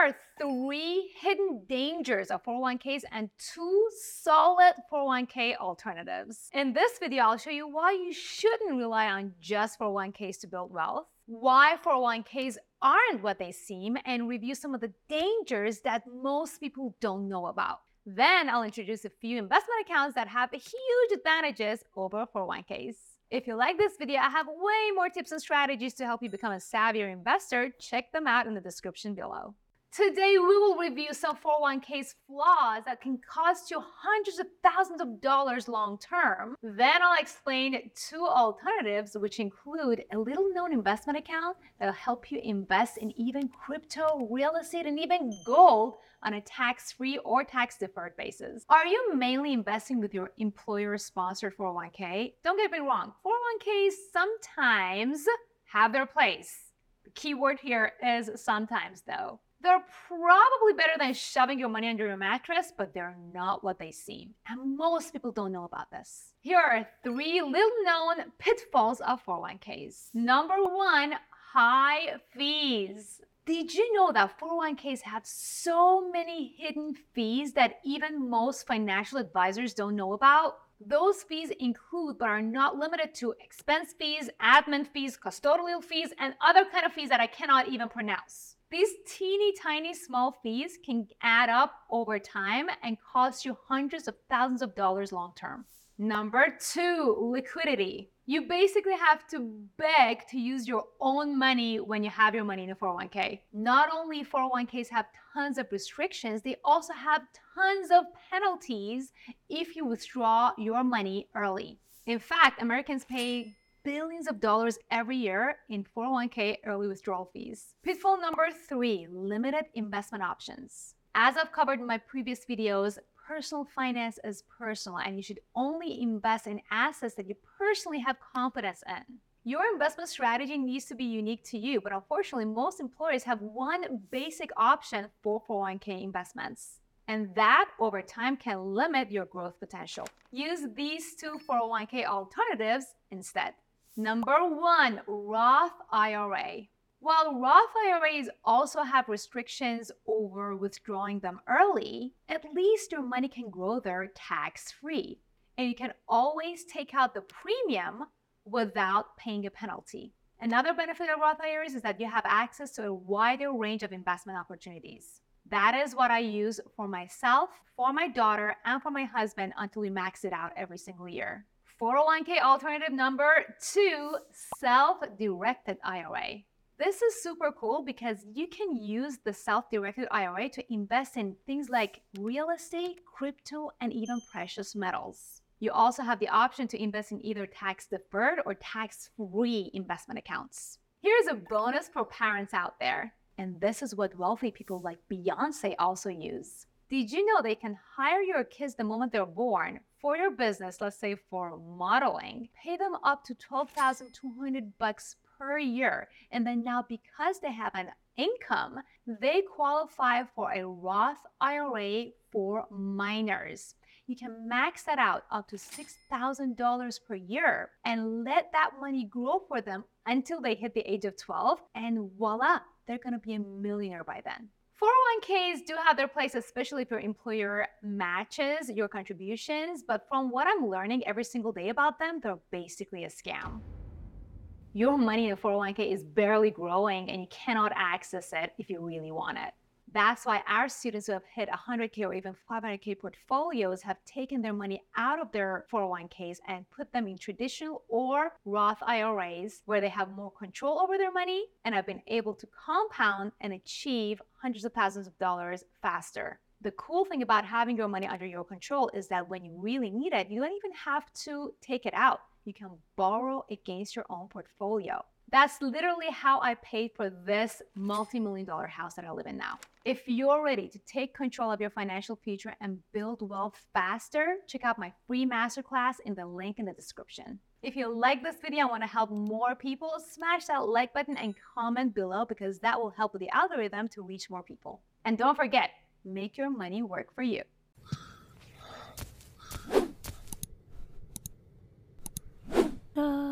are three hidden dangers of 401ks and two solid 401k alternatives. In this video, I'll show you why you shouldn't rely on just 401ks to build wealth, why 401ks aren't what they seem, and review some of the dangers that most people don't know about. Then I'll introduce a few investment accounts that have huge advantages over 401ks. If you like this video, I have way more tips and strategies to help you become a savvier investor. Check them out in the description below. Today, we will review some 401k's flaws that can cost you hundreds of thousands of dollars long term. Then I'll explain two alternatives, which include a little known investment account that'll help you invest in even crypto, real estate, and even gold on a tax free or tax deferred basis. Are you mainly investing with your employer sponsored 401k? Don't get me wrong, 401ks sometimes have their place. The key word here is sometimes, though. They're probably better than shoving your money under your mattress, but they're not what they seem. And most people don't know about this. Here are three little known pitfalls of 401ks. Number one, high fees. Did you know that 401ks have so many hidden fees that even most financial advisors don't know about? Those fees include but are not limited to expense fees, admin fees, custodial fees, and other kind of fees that I cannot even pronounce. These teeny tiny small fees can add up over time and cost you hundreds of thousands of dollars long term. Number two, liquidity. You basically have to beg to use your own money when you have your money in a 401k. Not only 401ks have tons of restrictions, they also have tons of penalties if you withdraw your money early. In fact, Americans pay billions of dollars every year in 401k early withdrawal fees. Pitfall number three limited investment options. As I've covered in my previous videos, personal finance is personal and you should only invest in assets that you personally have confidence in. Your investment strategy needs to be unique to you, but unfortunately, most employers have one basic option for 401k investments. And that over time can limit your growth potential. Use these two 401k alternatives instead. Number one, Roth IRA. While Roth IRAs also have restrictions over withdrawing them early, at least your money can grow there tax free. And you can always take out the premium without paying a penalty. Another benefit of Roth IRAs is that you have access to a wider range of investment opportunities. That is what I use for myself, for my daughter, and for my husband until we max it out every single year. 401k alternative number two, self-directed IRA. This is super cool because you can use the self-directed IRA to invest in things like real estate, crypto, and even precious metals. You also have the option to invest in either tax deferred or tax free investment accounts. Here's a bonus for parents out there. And this is what wealthy people like Beyonce also use. Did you know they can hire your kids the moment they're born for your business, let's say for modeling, pay them up to 12,200 bucks per year. And then now because they have an income, they qualify for a Roth IRA for minors. You can max that out up to $6,000 per year and let that money grow for them until they hit the age of 12 and voila, they're going to be a millionaire by then. 401ks do have their place, especially if your employer matches your contributions. But from what I'm learning every single day about them, they're basically a scam. Your money in a 401k is barely growing and you cannot access it if you really want it. That's why our students who have hit 100K or even 500K portfolios have taken their money out of their 401ks and put them in traditional or Roth IRAs where they have more control over their money and have been able to compound and achieve hundreds of thousands of dollars faster. The cool thing about having your money under your control is that when you really need it, you don't even have to take it out. You can borrow against your own portfolio. That's literally how I paid for this multi-million dollar house that I live in now. If you're ready to take control of your financial future and build wealth faster, check out my free masterclass in the link in the description. If you like this video and want to help more people, smash that like button and comment below because that will help the algorithm to reach more people. And don't forget, make your money work for you. Uh...